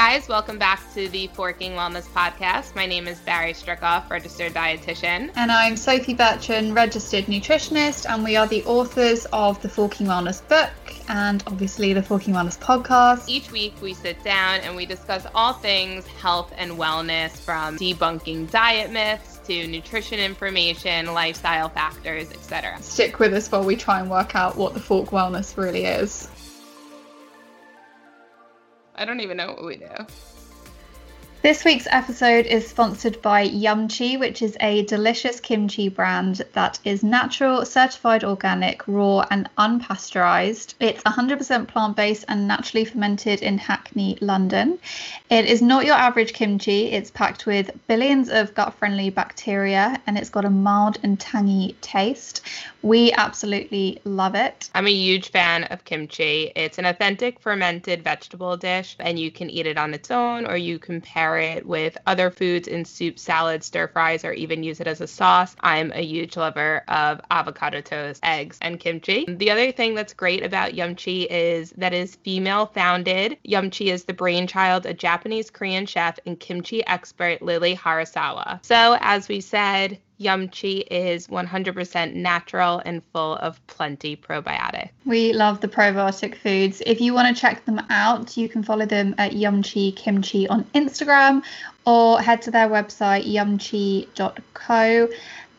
guys. Welcome back to the Forking Wellness Podcast. My name is Barry Strickoff, registered dietitian. And I'm Sophie Bertrand, registered nutritionist, and we are the authors of the Forking Wellness book and obviously the Forking Wellness podcast. Each week we sit down and we discuss all things health and wellness from debunking diet myths to nutrition information, lifestyle factors, etc. Stick with us while we try and work out what the Fork Wellness really is. I don't even know what we do. This week's episode is sponsored by Yumchi, which is a delicious kimchi brand that is natural, certified organic, raw, and unpasteurized. It's 100% plant based and naturally fermented in Hackney, London. It is not your average kimchi, it's packed with billions of gut friendly bacteria and it's got a mild and tangy taste. We absolutely love it. I'm a huge fan of kimchi. It's an authentic fermented vegetable dish, and you can eat it on its own or you can pair it with other foods in soup, salads, stir fries, or even use it as a sauce. I'm a huge lover of avocado toast, eggs, and kimchi. The other thing that's great about Yumchi is that is female founded. Yumchi is the brainchild of Japanese Korean chef and kimchi expert Lily Harasawa. So, as we said, Yumchi is 100% natural and full of plenty probiotic. We love the probiotic foods. If you want to check them out, you can follow them at Yumchi Kimchi on Instagram or head to their website yumchi.co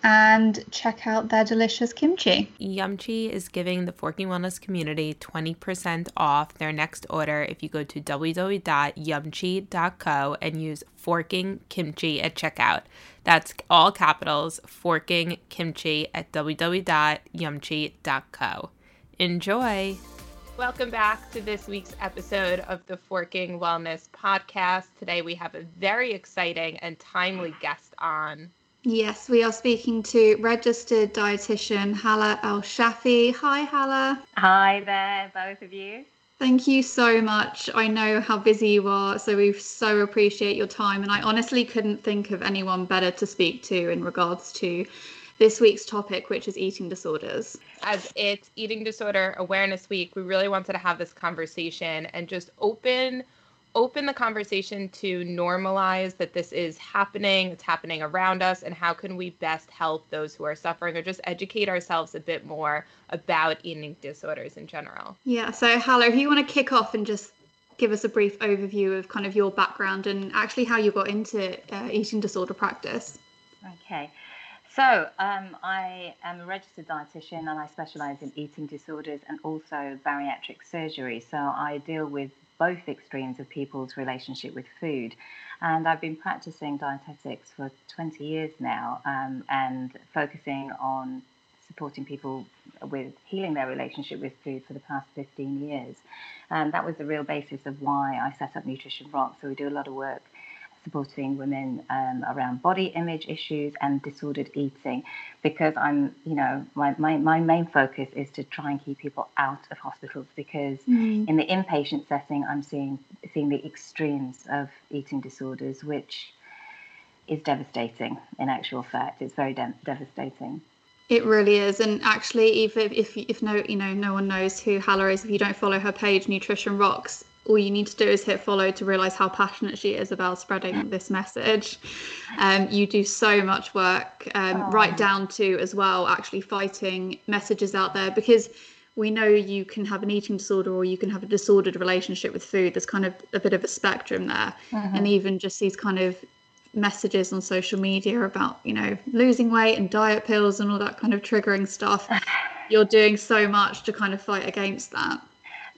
and check out their delicious kimchi. Yumchi is giving the Forking Wellness community 20% off their next order if you go to www.yumchi.co and use Forking Kimchi at checkout. That's all capitals, Forking Kimchi at www.yumchi.co. Enjoy! Welcome back to this week's episode of the Forking Wellness Podcast. Today we have a very exciting and timely guest on. Yes, we are speaking to registered dietitian Hala El-Shafie. Hi, Hala. Hi there, both of you. Thank you so much. I know how busy you are, so we so appreciate your time. And I honestly couldn't think of anyone better to speak to in regards to this week's topic, which is eating disorders. As it's Eating Disorder Awareness Week, we really wanted to have this conversation and just open open the conversation to normalize that this is happening, it's happening around us, and how can we best help those who are suffering or just educate ourselves a bit more about eating disorders in general. Yeah, so Hala, if you want to kick off and just give us a brief overview of kind of your background and actually how you got into uh, eating disorder practice. Okay. So, um, I am a registered dietitian and I specialize in eating disorders and also bariatric surgery. So, I deal with both extremes of people's relationship with food. And I've been practicing dietetics for 20 years now um, and focusing on supporting people with healing their relationship with food for the past 15 years. And that was the real basis of why I set up Nutrition Rock. So we do a lot of work supporting women um, around body image issues and disordered eating because I'm, you know, my, my, my main focus is to try and keep people out of hospitals because mm. in the inpatient setting, I'm seeing, seeing the extremes of eating disorders, which is devastating in actual fact. It's very de- devastating. It really is, and actually, if, if if no you know no one knows who Hala is, if you don't follow her page, Nutrition Rocks, all you need to do is hit follow to realize how passionate she is about spreading this message. Um, you do so much work, um, right down to as well actually fighting messages out there because we know you can have an eating disorder or you can have a disordered relationship with food. There's kind of a bit of a spectrum there, mm-hmm. and even just these kind of messages on social media about you know losing weight and diet pills and all that kind of triggering stuff. You're doing so much to kind of fight against that.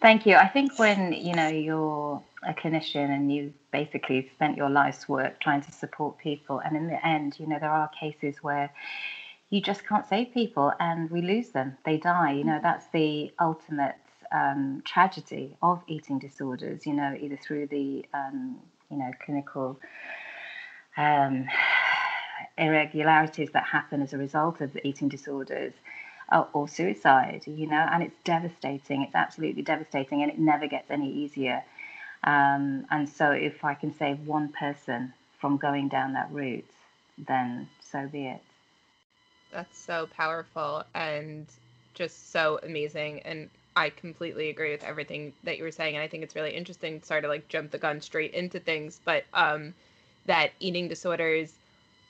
Thank you. I think when you know you're a clinician and you've basically spent your life's work trying to support people, and in the end, you know there are cases where you just can't save people, and we lose them. They die. You know that's the ultimate um, tragedy of eating disorders. You know either through the um, you know clinical um, irregularities that happen as a result of eating disorders or, or suicide, you know, and it's devastating. It's absolutely devastating, and it never gets any easier. Um, and so, if I can save one person from going down that route, then so be it. That's so powerful and just so amazing. And I completely agree with everything that you were saying, and I think it's really interesting. Sorry to like jump the gun straight into things, but um, that eating disorders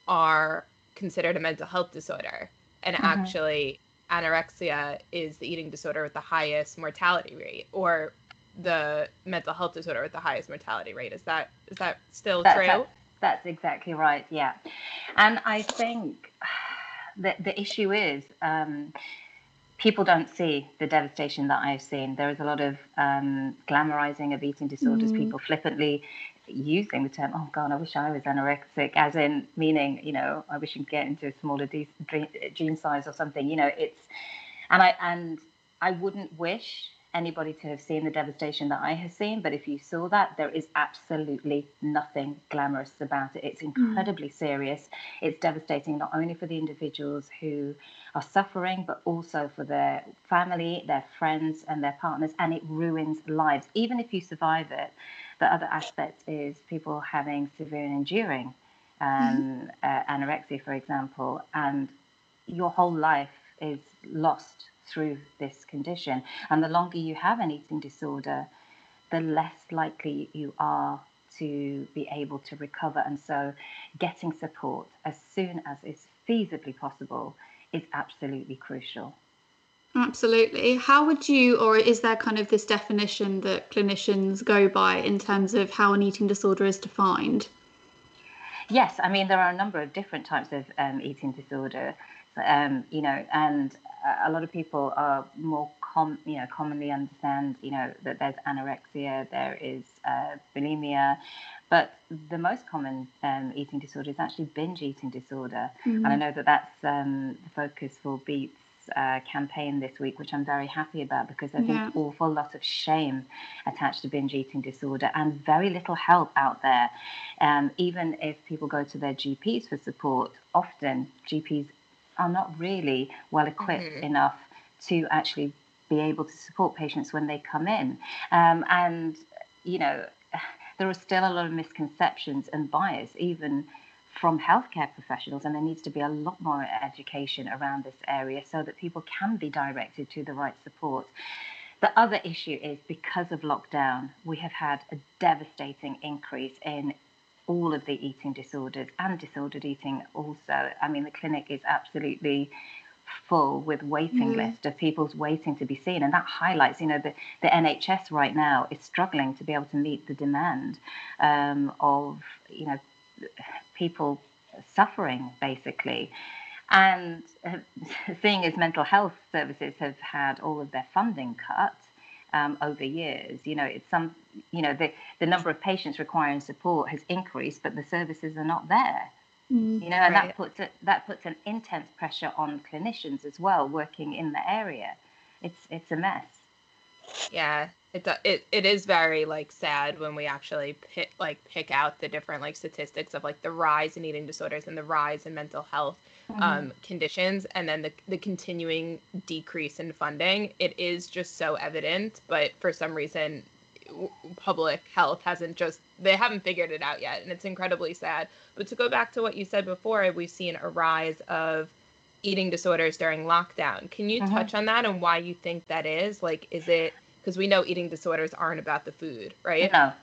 are considered a mental health disorder, and mm-hmm. actually anorexia is the eating disorder with the highest mortality rate, or the mental health disorder with the highest mortality rate. Is that is that still that, true? That, that's exactly right. Yeah, and I think the the issue is. Um, people don't see the devastation that I've seen. There is a lot of um, glamorizing of eating disorders, mm. people flippantly using the term, oh God, I wish I was anorexic, as in meaning, you know, I wish I could get into a smaller de- jean size or something. You know, it's, and I, and I wouldn't wish anybody to have seen the devastation that I have seen, but if you saw that, there is absolutely nothing glamorous about it. It's mm. incredibly mm. serious. It's devastating not only for the individuals who are suffering, but also for their family, their friends, and their partners, and it ruins lives. Even if you survive it, the other aspect is people having severe and enduring um, mm-hmm. uh, anorexia, for example, and your whole life is lost through this condition. And the longer you have an eating disorder, the less likely you are to be able to recover. And so, getting support as soon as is feasibly possible is absolutely crucial. Absolutely. How would you, or is there kind of this definition that clinicians go by in terms of how an eating disorder is defined? Yes, I mean, there are a number of different types of um, eating disorder, um, you know, and a lot of people are more com, you know, commonly understand, you know, that there's anorexia, there is uh, bulimia, but the most common um, eating disorder is actually binge eating disorder, mm-hmm. and I know that that's um, the focus for Beat's uh, campaign this week, which I'm very happy about because there's yeah. an awful lot of shame attached to binge eating disorder and very little help out there. Um, even if people go to their GPs for support, often GPs are not really well equipped mm-hmm. enough to actually be able to support patients when they come in. Um, and, you know, there are still a lot of misconceptions and bias, even from healthcare professionals, and there needs to be a lot more education around this area so that people can be directed to the right support. The other issue is because of lockdown, we have had a devastating increase in all of the eating disorders and disordered eating also. I mean, the clinic is absolutely full with waiting mm. list of people's waiting to be seen and that highlights you know the, the nhs right now is struggling to be able to meet the demand um, of you know people suffering, basically. And uh, seeing as mental health services have had all of their funding cut um, over years, you know, it's some, you know, the, the number of patients requiring support has increased, but the services are not there. Mm, you know, and right. that puts a, that puts an intense pressure on clinicians as well working in the area. It's it's a mess. Yeah, it it it is very like sad when we actually pick like pick out the different like statistics of like the rise in eating disorders and the rise in mental health mm-hmm. um, conditions and then the the continuing decrease in funding. It is just so evident, but for some reason public health hasn't just they haven't figured it out yet and it's incredibly sad but to go back to what you said before we've seen a rise of eating disorders during lockdown can you mm-hmm. touch on that and why you think that is like is it because we know eating disorders aren't about the food, right? No,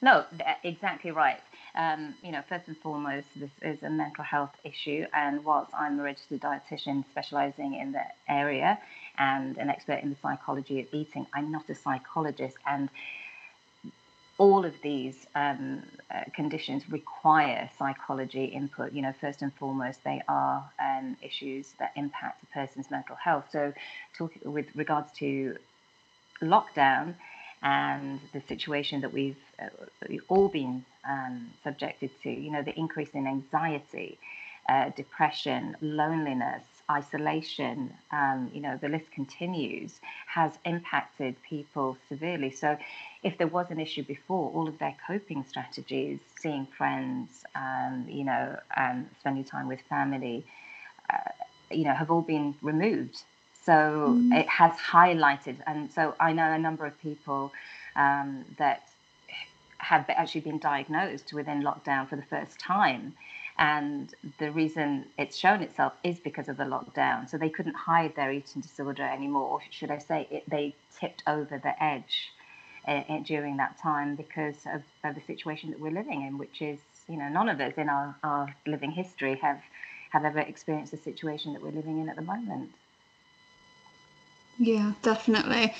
no, exactly right. Um, you know, first and foremost, this is a mental health issue. And whilst I'm a registered dietitian specializing in the area and an expert in the psychology of eating, I'm not a psychologist. And all of these um, uh, conditions require psychology input. You know, first and foremost, they are um, issues that impact a person's mental health. So, talk, with regards to lockdown and the situation that we've, uh, we've all been um, subjected to, you know, the increase in anxiety, uh, depression, loneliness, isolation, um, you know, the list continues, has impacted people severely. So, if there was an issue before, all of their coping strategies, seeing friends, um, you know, um, spending time with family, uh, you know, have all been removed so mm. it has highlighted, and so I know a number of people um, that have actually been diagnosed within lockdown for the first time. And the reason it's shown itself is because of the lockdown. So they couldn't hide their eating disorder anymore. Or should I say, it, they tipped over the edge uh, during that time because of, of, the situation that we're living in, which is, you know, none of us in our, our living history have, have ever experienced the situation that we're living in at the moment. Yeah, definitely.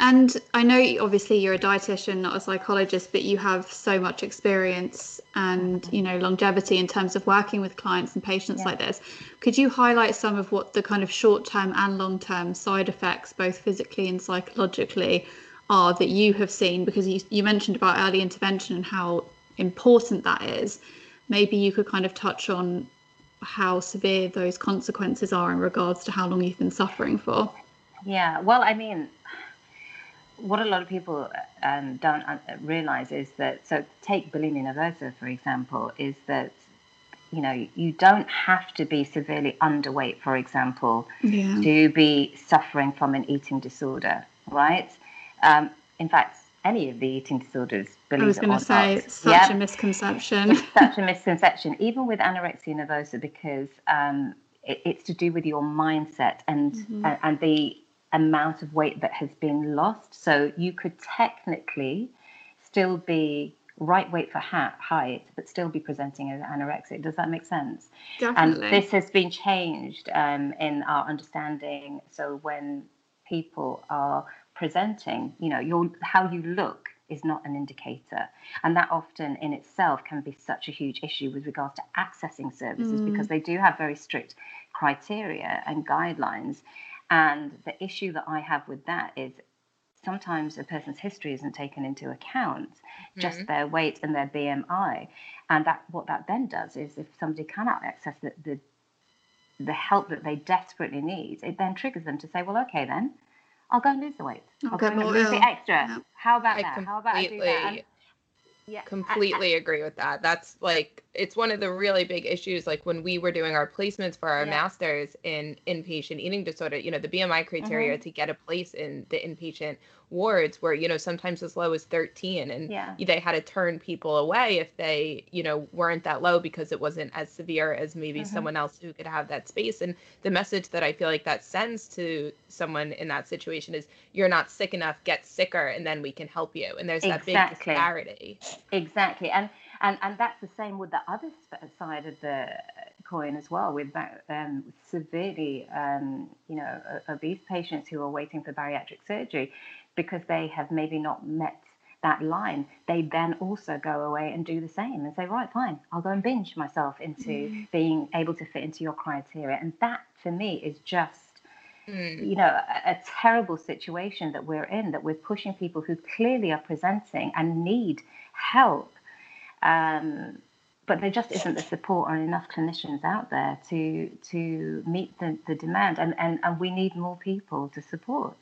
And I know obviously you're a dietitian, not a psychologist, but you have so much experience and you know longevity in terms of working with clients and patients yeah. like this. Could you highlight some of what the kind of short-term and long-term side effects, both physically and psychologically, are that you have seen? Because you, you mentioned about early intervention and how important that is. Maybe you could kind of touch on how severe those consequences are in regards to how long you've been suffering for. Yeah, well, I mean, what a lot of people um, don't realize is that, so take bulimia nervosa, for example, is that, you know, you don't have to be severely underweight, for example, yeah. to be suffering from an eating disorder, right? Um, in fact, any of the eating disorders, believe I was going to say, not, such a misconception. Such a misconception, even with anorexia nervosa, because um, it, it's to do with your mindset and, mm-hmm. and, and the amount of weight that has been lost. So you could technically still be right weight for height, but still be presenting as anorexic. Does that make sense? Definitely. And this has been changed um, in our understanding. So when people are presenting, you know, your how you look is not an indicator. And that often in itself can be such a huge issue with regards to accessing services mm. because they do have very strict criteria and guidelines. And the issue that I have with that is sometimes a person's history isn't taken into account, mm-hmm. just their weight and their BMI. And that what that then does is if somebody cannot access the, the the help that they desperately need, it then triggers them to say, well, okay, then I'll go and lose the weight. I'll, I'll go and lose the extra. Yeah. How about I that? How about I do that? And, yeah, completely agree with that. That's like it's one of the really big issues like when we were doing our placements for our yeah. masters in inpatient eating disorder you know the bmi criteria mm-hmm. to get a place in the inpatient wards were you know sometimes as low as 13 and yeah. they had to turn people away if they you know weren't that low because it wasn't as severe as maybe mm-hmm. someone else who could have that space and the message that i feel like that sends to someone in that situation is you're not sick enough get sicker and then we can help you and there's exactly. that big disparity exactly and and and that's the same with the other side of the coin as well with um, severely um, you know obese patients who are waiting for bariatric surgery because they have maybe not met that line they then also go away and do the same and say right fine i'll go and binge myself into mm. being able to fit into your criteria and that to me is just Mm. you know, a, a, terrible situation that we're in, that we're pushing people who clearly are presenting and need help um, but there just isn't the support or enough clinicians out there to to meet the, the demand, and, and, and we need more people to support.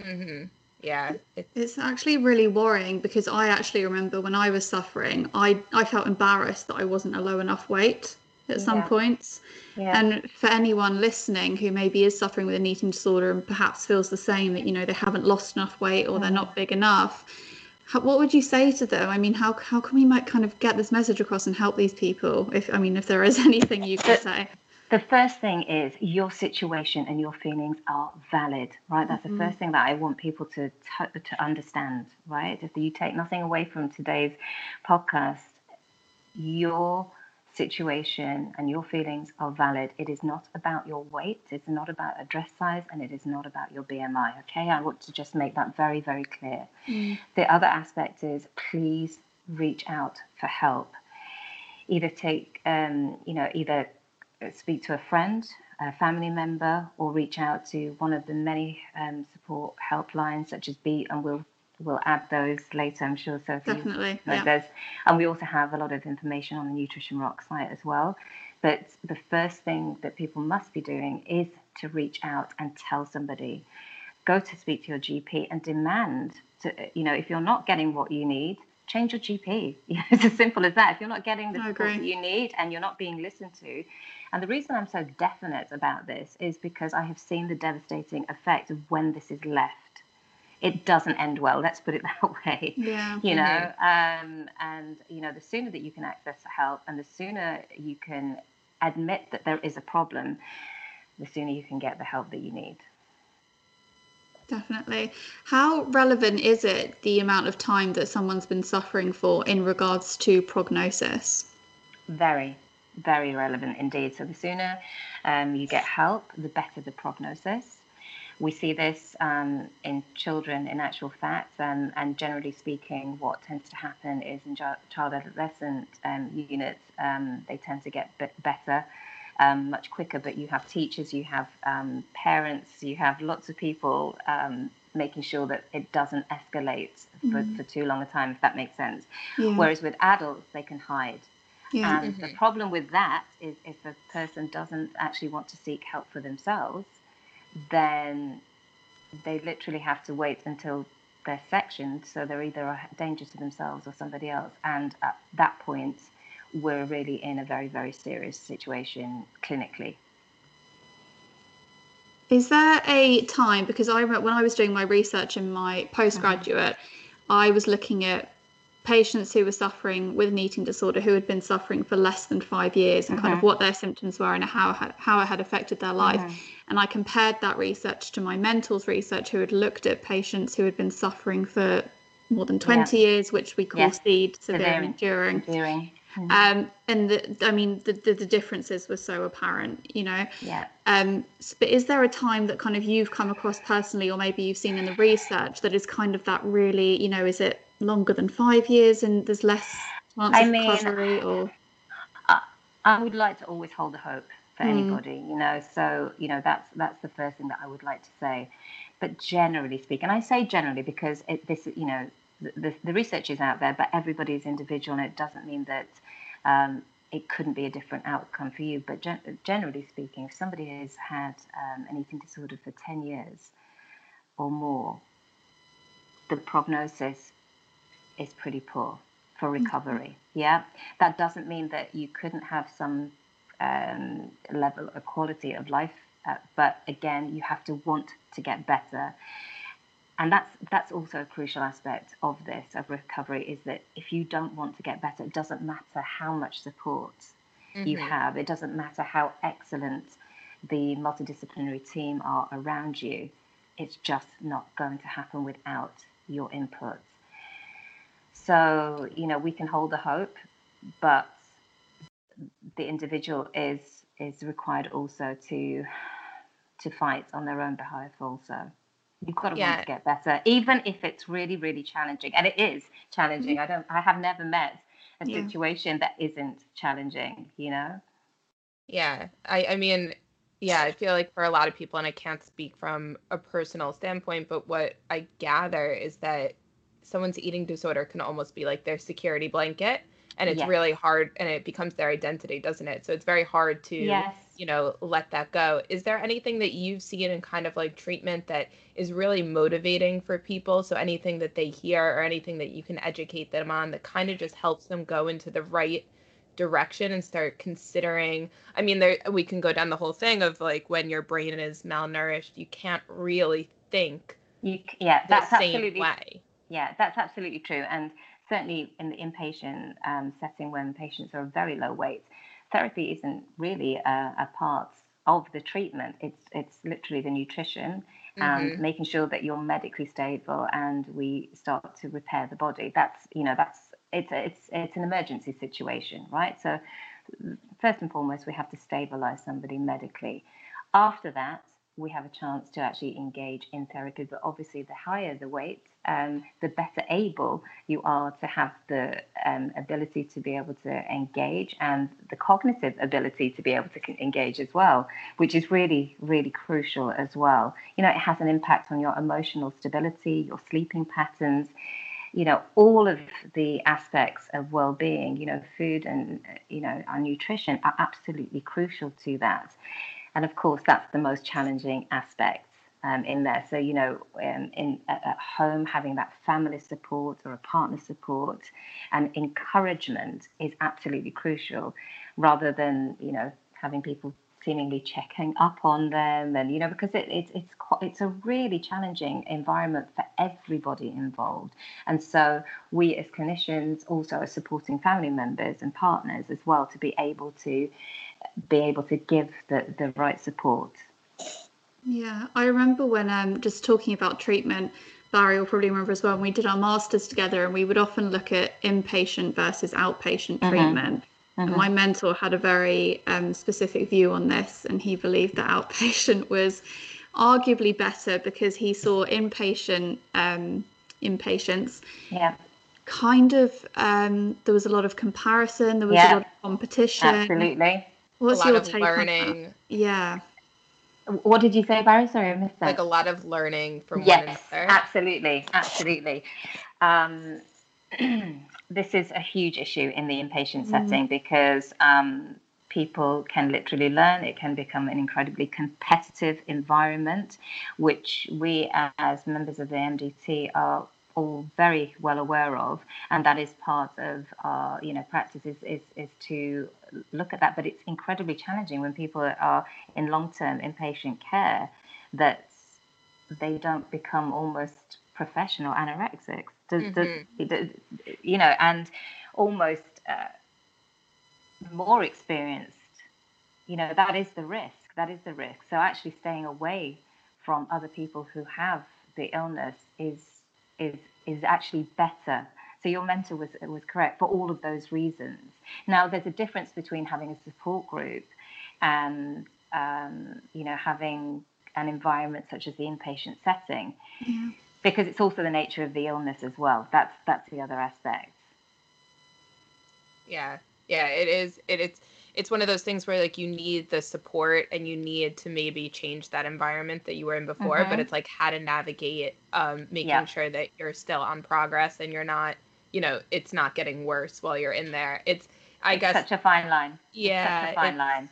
Mm-hmm. Yeah, it's... it's actually really worrying because I actually remember when I was suffering, I I felt embarrassed that I wasn't a low enough weight at some yeah. points. Yeah. And for anyone listening who maybe is suffering with an eating disorder and perhaps feels the same that you know they haven't lost enough weight or they're not big enough, how, what would you say to them? I mean, how how can we might kind of get this message across and help these people? If I mean, if there is anything you could say. The first thing is your situation and your feelings are valid, right? That's mm-hmm. the first thing that I want people to t- to understand, right? If you take nothing away from today's podcast, your situation and your feelings are valid. It is not about your weight, it's not about a dress size, and it is not about your BMI. Okay, I want to just make that very, very clear. Mm. The other aspect is please reach out for help. Either take, um, you know, either speak to a friend, a family member, or reach out to one of the many um, support helplines such as Beat, and we'll we'll add those later, I'm sure. So definitely, you, yeah. And we also have a lot of information on the Nutrition Rock site as well. But the first thing that people must be doing is to reach out and tell somebody. Go to speak to your GP and demand to, you know, if you're not getting what you need, change your GP. it's as simple as that. If you're not getting the support that you need and you're not being listened to, and the reason I'm so definite about this is because I have seen the devastating effect of when this is left it doesn't end well. Let's put it that way. Yeah. You know, um, and you know, the sooner that you can access help, and the sooner you can admit that there is a problem, the sooner you can get the help that you need. Definitely. How relevant is it the amount of time that someone's been suffering for in regards to prognosis? Very, very relevant indeed. So the sooner um, you get help, the better the prognosis. We see this um, in children, in actual fact, um, and generally speaking, what tends to happen is in child adolescent um, units, um, they tend to get better um, much quicker. But you have teachers, you have um, parents, you have lots of people making sure that it doesn't escalate for, mm. for too long a time, if that makes sense. Yeah. Whereas with adults, they can hide. Yeah. And mm-hmm. the problem with that is if a person doesn't actually want to seek help for themselves, then they literally have to wait until they're sectioned. So they're either a danger to themselves or somebody else. And at that point, we're really in a very, very serious situation clinically. Is there a time? Because I when I was doing my research in my postgraduate, mm-hmm. I was looking at patients who were suffering with an eating disorder who had been suffering for less than five years and kind of what their symptoms were and how how it had affected their life. And I compared that research to my mentor's research, who had looked at patients who had been suffering for more than 20 yeah. years, which we call yeah. SEED, severe, severe enduring. enduring. Mm-hmm. Um, and the, I mean, the, the, the, differences were so apparent, you know. Yeah. Um, but is there a time that kind of you've come across personally, or maybe you've seen in the research that is kind of that really, you know, is it longer than five years and there's less chance I of mean, recovery or? I, I would like to always hold the hope for mm. anybody you know so you know that's that's the first thing that i would like to say. But generally speaking i say generally because it, this you know the, the, research is out there but everybody is individual and it doesn't mean that um, it couldn't be a different outcome for you. But gen- generally speaking if somebody has had um, an eating disorder for 10 years or more the prognosis is pretty poor for mm-hmm. recovery. Mm-hmm. Yeah, that doesn't mean that you couldn't have some um, level of quality of life, uh, but again, you have to want to get better. And that's that's also a crucial aspect of this of recovery is that if you don't want to get better, it doesn't matter how much support mm-hmm. you have. It doesn't matter how excellent the multidisciplinary team are around you. It's just not going to happen without your input. So, you know, we can hold a hope, but the individual is is required also to to fight on their own behalf also. You've got to yeah. want to get better, even if it's really, really challenging. And it is challenging. Mm-hmm. I don't I have never met a yeah. situation that isn't challenging, you know? Yeah. I, I mean, yeah, I feel like for a lot of people, and I can't speak from a personal standpoint, but what I gather is that someone's eating disorder can almost be like their security blanket and it's yes. really hard and it becomes their identity doesn't it? So it's very hard to yes. you know let that go. Is there anything that you've seen in kind of like treatment that is really motivating for people? So anything that they hear or anything that you can educate them on that kind of just helps them go into the right direction and start considering? I mean there we can go down the whole thing of like when your brain is malnourished you can't really think you, yeah that's absolutely way yeah, that's absolutely true. And certainly in the inpatient um, setting when patients are very low weight, therapy isn't really a, a, part of the treatment. It's it's literally the nutrition and mm-hmm. making sure that you're medically stable and we start to repair the body. That's you know that's it's it's it's an emergency situation, right? So first and foremost, we have to stabilize somebody medically. After that, we have a chance to actually engage in therapy. But obviously, the higher the weight, um, the better able you are to have the um, ability to be able to engage and the cognitive ability to be able to engage as well, which is really, really crucial as well. You know, it has an impact on your emotional stability, your sleeping patterns. You know, all of the aspects of well-being. You know, food and you know our nutrition are absolutely crucial to that. And of course, that's the most challenging aspect um, in there. So, you know, um, in at, at, home, having that family support or a partner support and encouragement is absolutely crucial rather than, you know, having people seemingly checking up on them and you know because it, it, it's quite, it's a really challenging environment for everybody involved and so we as clinicians also are supporting family members and partners as well to be able to be able to give the, the right support yeah i remember when um just talking about treatment Barry will probably remember as well, when we did our masters together and we would often look at inpatient versus outpatient mm-hmm. treatment. Mm-hmm. My mentor had a very um, specific view on this, and he believed that outpatient was arguably better because he saw inpatient um, inpatients. Yeah. Kind of, um, there was a lot of comparison. There was yeah. a lot of competition. Absolutely. What's your take learning. Yeah. What did you say, Barry? Sorry, I missed that. Like a lot of learning from yes, one another. Absolutely, absolutely. Um, this is a huge issue in the inpatient mm. setting because um, people can literally learn. It can become an incredibly competitive environment, which we as members of the MDT are all very well aware of, and that is part of our you know practice is, is, is to look at that. But it's incredibly challenging when people are in long term inpatient care that they don't become almost professional anorexics. Does, mm-hmm. does, you know, and almost uh, more experienced. You know, that is the risk. That is the risk. So actually, staying away from other people who have the illness is is is actually better. So your mentor was was correct for all of those reasons. Now there's a difference between having a support group and um, you know having an environment such as the inpatient setting, yeah. because it's also the nature of the illness as well. That's that's the other aspect. Yeah, yeah, it is. It, it's it's one of those things where like you need the support and you need to maybe change that environment that you were in before mm-hmm. but it's like how to navigate um, making yeah. sure that you're still on progress and you're not you know it's not getting worse while you're in there it's i it's guess such a fine line yeah it's such a fine it's, line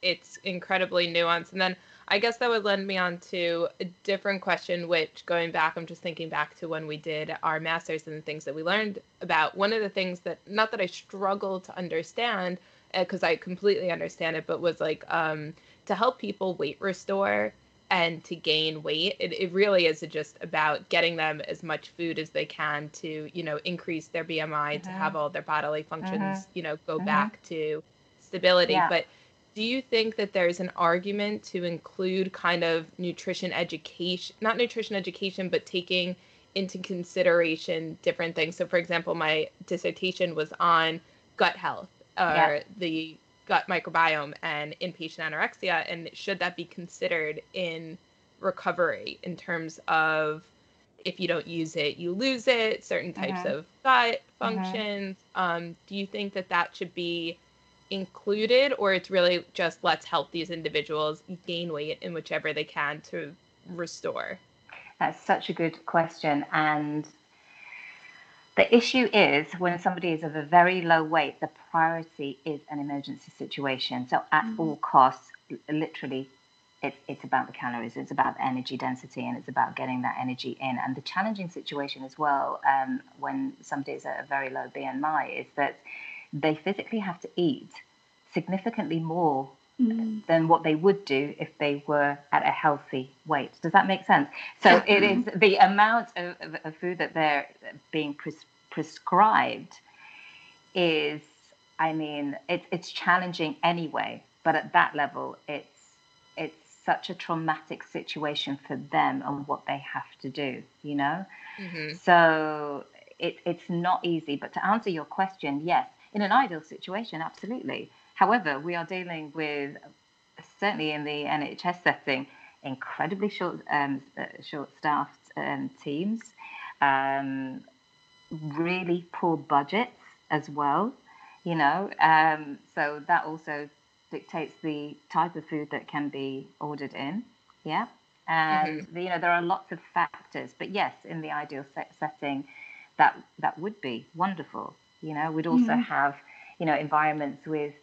it's incredibly nuanced and then i guess that would lend me on to a different question which going back i'm just thinking back to when we did our masters and the things that we learned about one of the things that not that i struggle to understand because I completely understand it, but was like um, to help people weight restore and to gain weight. It, it really is just about getting them as much food as they can to, you know, increase their BMI, mm-hmm. to have all their bodily functions, mm-hmm. you know, go mm-hmm. back to stability. Yeah. But do you think that there's an argument to include kind of nutrition education, not nutrition education, but taking into consideration different things? So, for example, my dissertation was on gut health or yeah. the gut microbiome and inpatient anorexia and should that be considered in recovery in terms of if you don't use it you lose it certain types mm-hmm. of gut mm-hmm. functions mm-hmm. um, do you think that that should be included or it's really just let's help these individuals gain weight in whichever they can to restore that's such a good question and the issue is when somebody is of a very low weight, the priority is an emergency situation. So at mm-hmm. all costs, literally, it, it's about the calories, it's about the energy density, and it's about getting that energy in. And the challenging situation as well, um, when somebody is at a very low BMI, is that they physically have to eat significantly more mm. than what they would do if they were at a healthy weight. Does that make sense? So it is the amount of, of, of food that they're being pres- prescribed is, I mean, it, it's challenging anyway. But at that level, it's it's such a traumatic situation for them and what they have to do. You know, mm-hmm. so it, it's not easy. But to answer your question, yes, in an ideal situation, absolutely However, we are dealing with, certainly in the NHS setting, incredibly short, um, uh, short-staffed um, teams, um, really poor budgets as well. You know, um, so that also dictates the type of food that can be ordered in. Yeah, and mm-hmm. you know there are lots of factors, but yes, in the ideal set- setting, that that would be wonderful. You know, we'd also mm-hmm. have you know environments with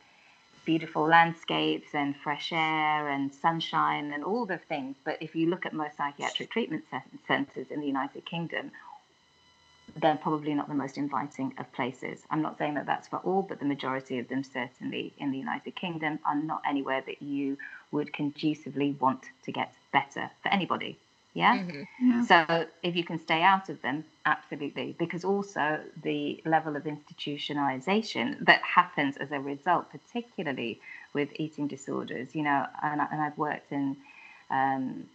beautiful landscapes and fresh air and sunshine and all the things. But if you look at most psychiatric treatment centres in the United Kingdom, they're probably not the most inviting of places. I'm not saying that that's for all, but the majority of them, certainly in the United Kingdom, are not anywhere that you would conducively want to get better for anybody. Yeah? Mm-hmm. yeah? So if you can stay out of them, absolutely. Because also the level of institutionalization that happens as a result, particularly with eating disorders, you know, and, and I've worked in um,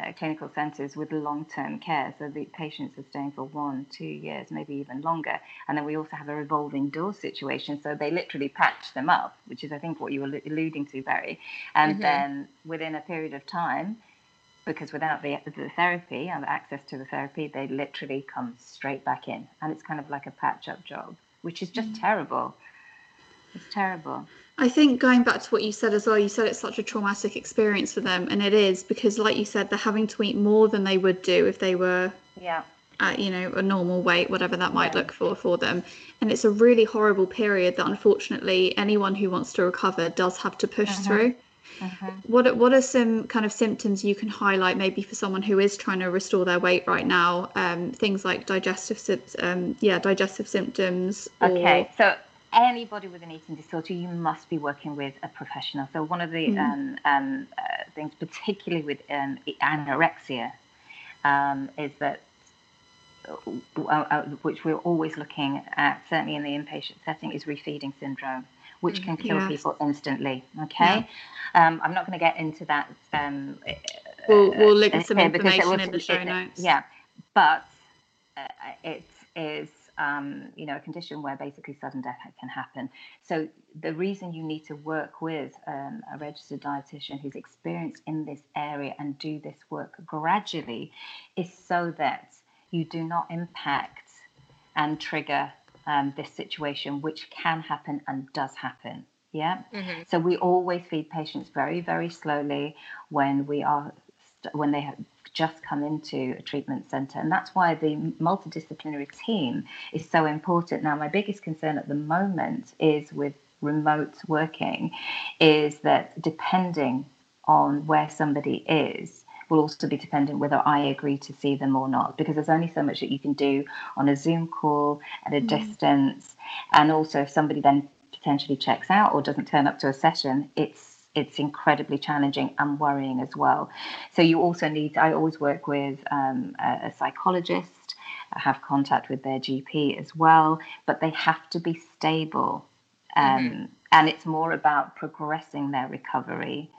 uh, clinical centres with long-term care, so the patients are staying for one, two years, maybe even longer. And then we also have a revolving door situation, so they literally patch them up, which is I think what you were alluding to, Barry. And mm-hmm. then within a period of time, because without the, the therapy and access to the therapy, they literally come straight back in, and it's kind of like a patch-up job, which is just mm-hmm. terrible. It's terrible. I think going back to what you said as well, you said it's such a traumatic experience for them, and it is because, like you said, they're having to eat more than they would do if they were, yeah, at you know a normal weight, whatever that might yeah. look for for them. And it's a really horrible period that, unfortunately, anyone who wants to recover does have to push uh-huh. through. Uh-huh. What what are some kind of symptoms you can highlight maybe for someone who is trying to restore their weight right now? Um, things like digestive um, yeah digestive symptoms. Okay, so anybody with an eating disorder, you must be working with a professional. So one of the mm. um, um, uh, things, particularly with um, anorexia, um, is that uh, uh, which we're always looking at, certainly in the inpatient setting, is refeeding syndrome, which can kill yes. people instantly. Okay, yeah. Um, I'm not going to get into that. Um, we'll, we'll link some information in the show notes. Yeah, but uh, it is um, you know, a condition where basically sudden death can happen. So the reason you need to work with um, a registered dietitian who's experienced in this area and do this work gradually is so that you do not impact and trigger um, this situation, which can happen and does happen. Yeah. Mm-hmm. So we always feed patients very, very slowly when we are when they have just come into a treatment centre. And that's why the multidisciplinary team is so important. Now, my biggest concern at the moment is with remote working, is that depending on where somebody is, will also be dependent whether I agree to see them or not, because there's only so much that you can do on a Zoom call at a mm. distance. And also, if somebody then potentially checks out or doesn't turn up to a session, it's it's incredibly challenging and worrying as well. So you also need. I always work with um, a, a psychologist. I have contact with their GP as well, but they have to be stable, um, mm-hmm. and it's more about progressing their recovery.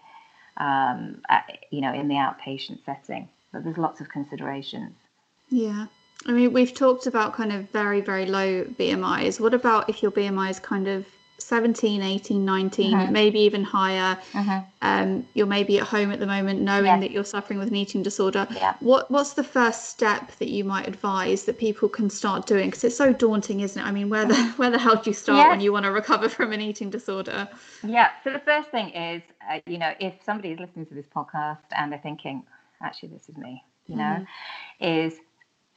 Um, at, you know, in the outpatient setting, but there's lots of considerations. Yeah. I mean, we've talked about kind of very, very low BMIs. What about if your BMI is kind of 17 18 19 uh-huh. maybe even higher uh-huh. um, you're maybe at home at the moment knowing yes. that you're suffering with an eating disorder yeah. what what's the first step that you might advise that people can start doing because it's so daunting isn't it i mean where the where the hell do you start when you want to recover from an eating disorder yeah so the first thing is uh, you know if somebody is listening to this podcast and they're thinking actually this is me you know mm. is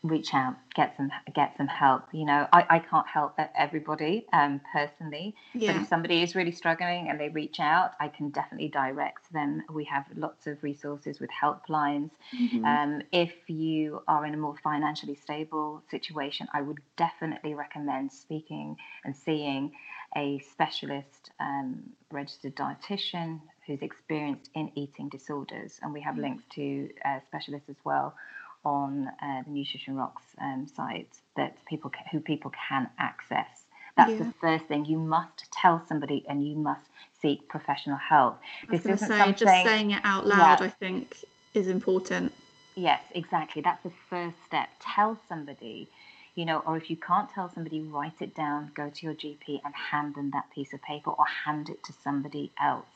reach out, get some get some help. You know, I, I can't help everybody um, personally, yeah. but if somebody is really struggling and they reach out, I can definitely direct them. We have lots of resources with helplines. Mm-hmm. Um, if you are in a more financially stable situation, I would definitely recommend speaking and seeing a specialist um, registered dietitian who's experienced in eating disorders, and we have mm-hmm. links to uh, specialists as well on uh, the Nutrition Rocks um, site that people who people can access. That's yeah. the first thing. You must tell somebody, and you must seek professional help. This isn't say, something. Just saying it out loud, yeah. I think, is important. Yes, exactly. That's the first step. Tell somebody, you know, or if you can't tell somebody, write it down. Go to your GP and hand them that piece of paper, or hand it to somebody else,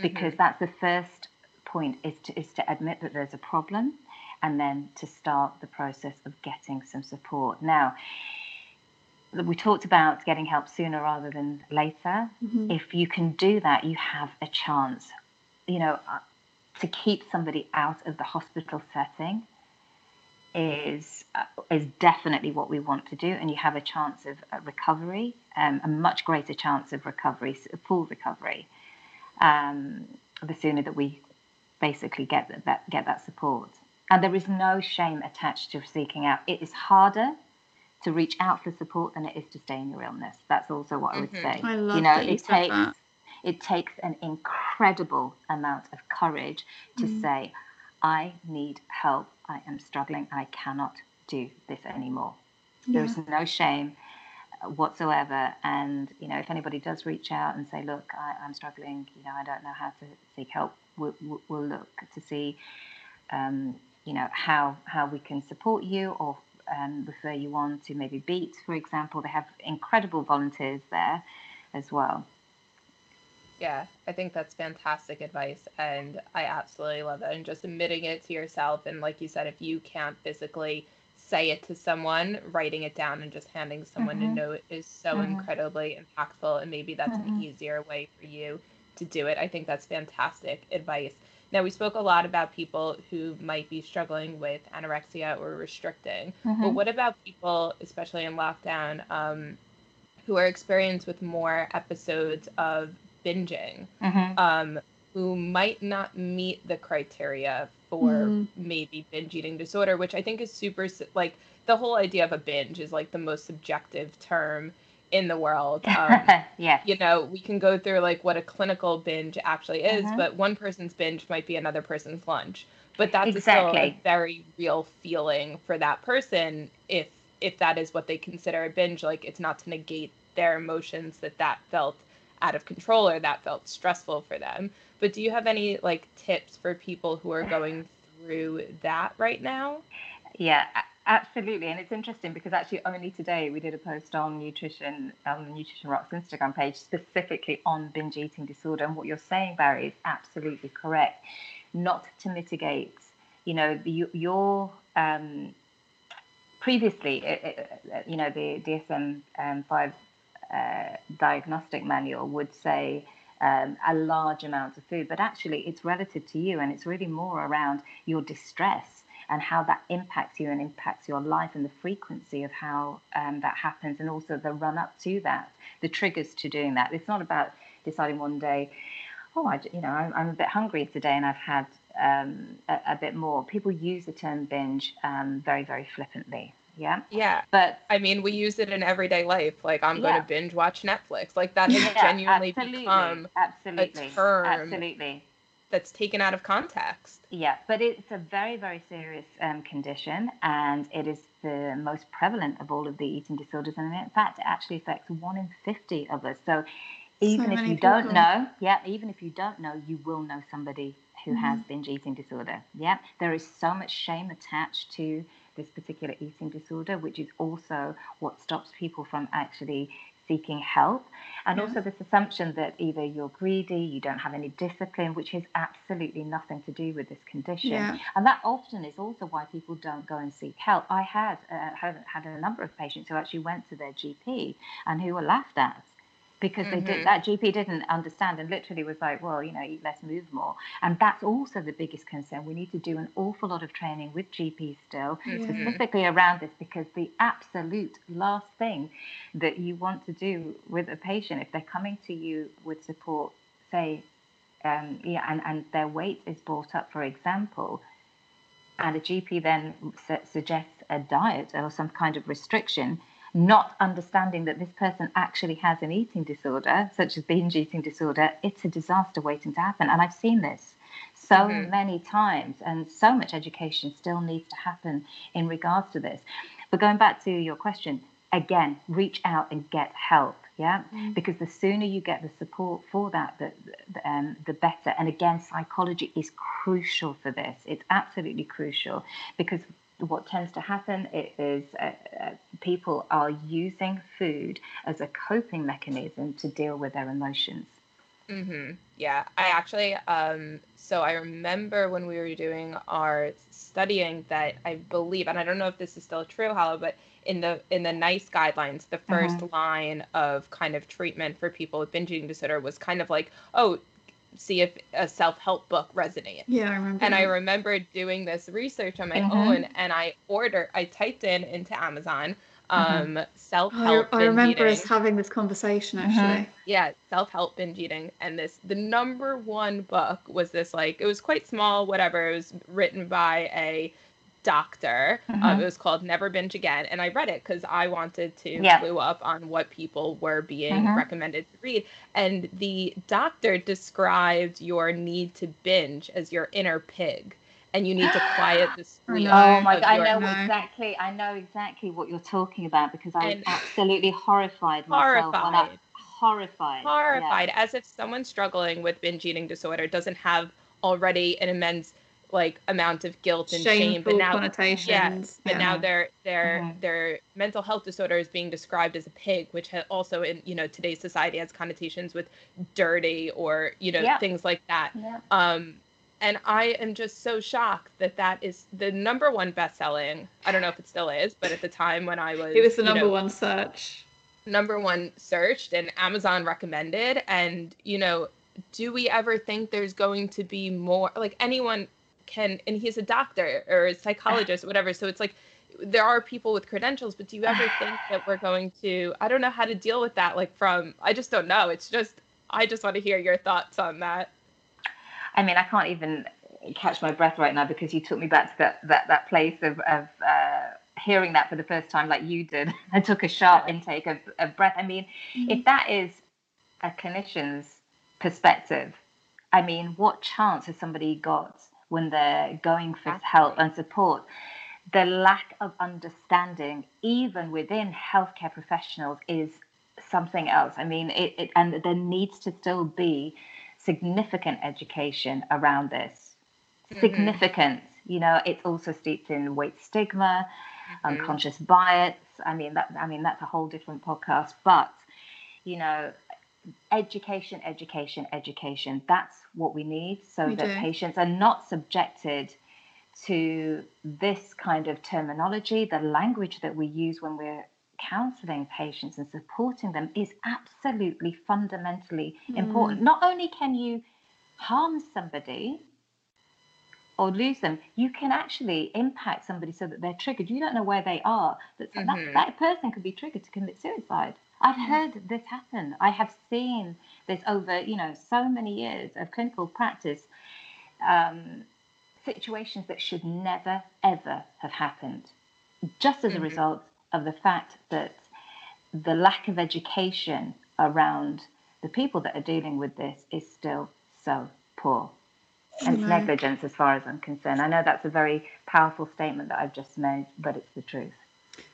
because mm-hmm. that's the first point. Is to is to admit that there's a problem and then to start the process of getting some support. Now, we talked about getting help sooner rather than later. Mm-hmm. If you can do that, you have a chance. You know, uh, to keep somebody out of the hospital setting is uh, is definitely what we want to do, and you have a chance of uh, recovery, um, a much greater chance of recovery, full recovery, um, the sooner that we basically get that, that get that support. And there is no shame attached to seeking out. It is harder to reach out for support than it is to stay in your illness. That's also what I would Mhm. say. I love you know, that you it said takes that. it takes an incredible amount of courage to Mm. say, I need help. I am struggling. I cannot do this anymore. Yeah. There's no shame uh, whatsoever. And you know, if anybody does reach out and say, "Look, I, I'm struggling. You know, I don't know how to seek help," we'll, we'll- we'll look to see, um, you know, how how we can support you or um, refer you on to maybe Beat, for example. They have incredible volunteers there as well. Yeah, I think that's fantastic advice, and I absolutely love it. And just admitting it to yourself, and like you said, if you can't physically say it to someone, writing it down and just handing someone Mhm. a note is so Mhm. incredibly impactful, and maybe that's an Mhm. easier way for you to do it. I think that's fantastic advice. Now, we spoke a lot about people who might be struggling with anorexia or restricting, but Mhm. what about people, especially in lockdown, um, who are experienced with more episodes of binging? Mhm. um, who might not meet the criteria for Mhm. maybe binge eating disorder, which I think is super like the whole idea of a binge is like the most subjective term in the world. Um, yes. you know, we can go through like what a clinical binge actually is, Mhm. but one person's binge might be another person's lunch. But that's still a very real feeling for that person if if that is what they consider a binge. Like it's not to negate their emotions that that felt out of control or that felt stressful for them. But do you have any like tips for people who are going through that right now? Yeah, absolutely. And it's interesting because actually only today we did a post on nutrition on the Nutrition Rocks Instagram page specifically on binge eating disorder. And what you're saying, Barry, is absolutely correct. Not to mitigate, you know, the, your um, previously, uh, uh, you know, the DSM um, 5 uh, diagnostic manual would say um, a large amount of food, but actually it's relative to you and it's really more around your distress and how that impacts you and impacts your life and the frequency of how um, that happens and also the run up to that, the triggers to doing that. It's not about deciding one day, oh, I, you know, I'm, I'm a bit hungry today and I've had um, a, a bit more. People use the term binge um, very, very flippantly. Yeah. Yeah. But I mean, we use it in everyday life. Like, I'm going to binge watch Netflix. Like, that has yeah, genuinely absolutely, become absolutely, term. absolutely. That's taken out of context. Yeah, but it's a very, very serious um, condition, and it is the most prevalent of all of the eating disorders. And in fact, it actually affects one in 50 of us. So even if many you don't know, yeah, even if you don't know, you will know somebody who Mm-hmm. has binge eating disorder. Yeah, there is so much shame attached to this particular eating disorder, which is also what stops people from actually seeking help. And also this assumption that either you're greedy, you don't have any discipline, which has absolutely nothing to do with this condition. Yeah. And that often is also why people don't go and seek help. I had, uh, had had a number of patients who actually went to their GP and who were laughed at because they Mhm. did that GP didn't understand and literally was like, well, you know, eat less, move more. And that's also the biggest concern. We need to do an awful lot of training with GPs still, Mhm. specifically around this, because the absolute last thing that you want to do with a patient, if they're coming to you with support, say, um, yeah, and, and their weight is brought up, for example, and a GP then su- suggests a diet or some kind of restriction, not understanding that this person actually has an eating disorder, such as binge eating disorder, it's a disaster waiting to happen. And I've seen this so Mhm. many times, and so much education still needs to happen in regards to this. But going back to your question, again, reach out and get help. Yeah, Mm. because the sooner you get the support for that, the, the, um, the better. And again, psychology is crucial for this. It's absolutely crucial because what tends to happen is people are using food as a coping mechanism to deal with their emotions. hmm Yeah, I actually, um, so I remember when we were doing our studying that I believe, and I don't know if this is still true, Hala, but in the in the NICE guidelines, the 1st line of kind of treatment for people with binge eating disorder was kind of like, oh, see if a self-help book resonates. Yeah, I remember. And I remember doing this research on my Mhm. own, and I ordered, I typed in into Amazon, um, Oh, self-help I, I remember eating us having this conversation Mhm. actually. yeah self-help binge eating and this the number one book was this like it was quite small whatever it was written by a doctor. Um, Mhm. it was called Never Binge Again, and I read it because I wanted to Yeah. clue up on what people were being Mhm. recommended to read. And the doctor described your need to binge as your inner pig, and you need to quiet the scream. Oh my god, I know No. exactly I know exactly what you're talking about because I was And- absolutely horrified myself when I Horrified. horrified. yeah. horrified as if someone struggling with binge eating disorder doesn't have already an immense like amount of guilt and shame but now connotations. but yeah. now their their Mhm. their mental health disorder is being described as a pig which ha- also in you know today's society has connotations with dirty or you know Yeah. things like that Yeah. um and i am just so shocked that that is the number one best-selling i don't know if it still is but at the time when i was it was the number know, one search. number one searched and Amazon recommended. And, you know, do we ever think there's going to be more? Like anyone can, and he's a doctor or a psychologist, or whatever. So it's like there are people with credentials, but do you ever think that we're going to? I don't know how to deal with that. Like, from, I just don't know. It's just, I just want to hear your thoughts on that. I mean, I can't even catch my breath right now because you took me back to that that, that place of, of uh, hearing that for the first time, like you did. I took a sharp intake of, of breath. I mean, if that is a clinician's perspective, I mean, what chance has somebody got when they're going for help and support? The lack of understanding, even within healthcare professionals, is something else. I mean, it, it and there needs to still be significant education around this. Mhm. Significant. You know, it's also steeped in weight stigma, Mhm. unconscious bias. I mean that I mean that's a whole different podcast. But you know, education, education, education. That's what we need so We that do. patients are not subjected to this kind of terminology. The language that we use when we're counseling patients and supporting them is absolutely fundamentally important. Not only can you harm somebody or lose them, you can actually impact somebody so that they're triggered. You don't know where they are. That, Mhm. that, that person could be triggered to commit suicide. I've heard this happen. I have seen this over, you know, so many years of clinical practice. Um, situations that should never ever have happened, just as a Mhm. result of the fact that the lack of education around the people that are dealing with this is still so poor. And it's negligence as far as I'm concerned. I know that's a very powerful statement that I've just made, but it's the truth.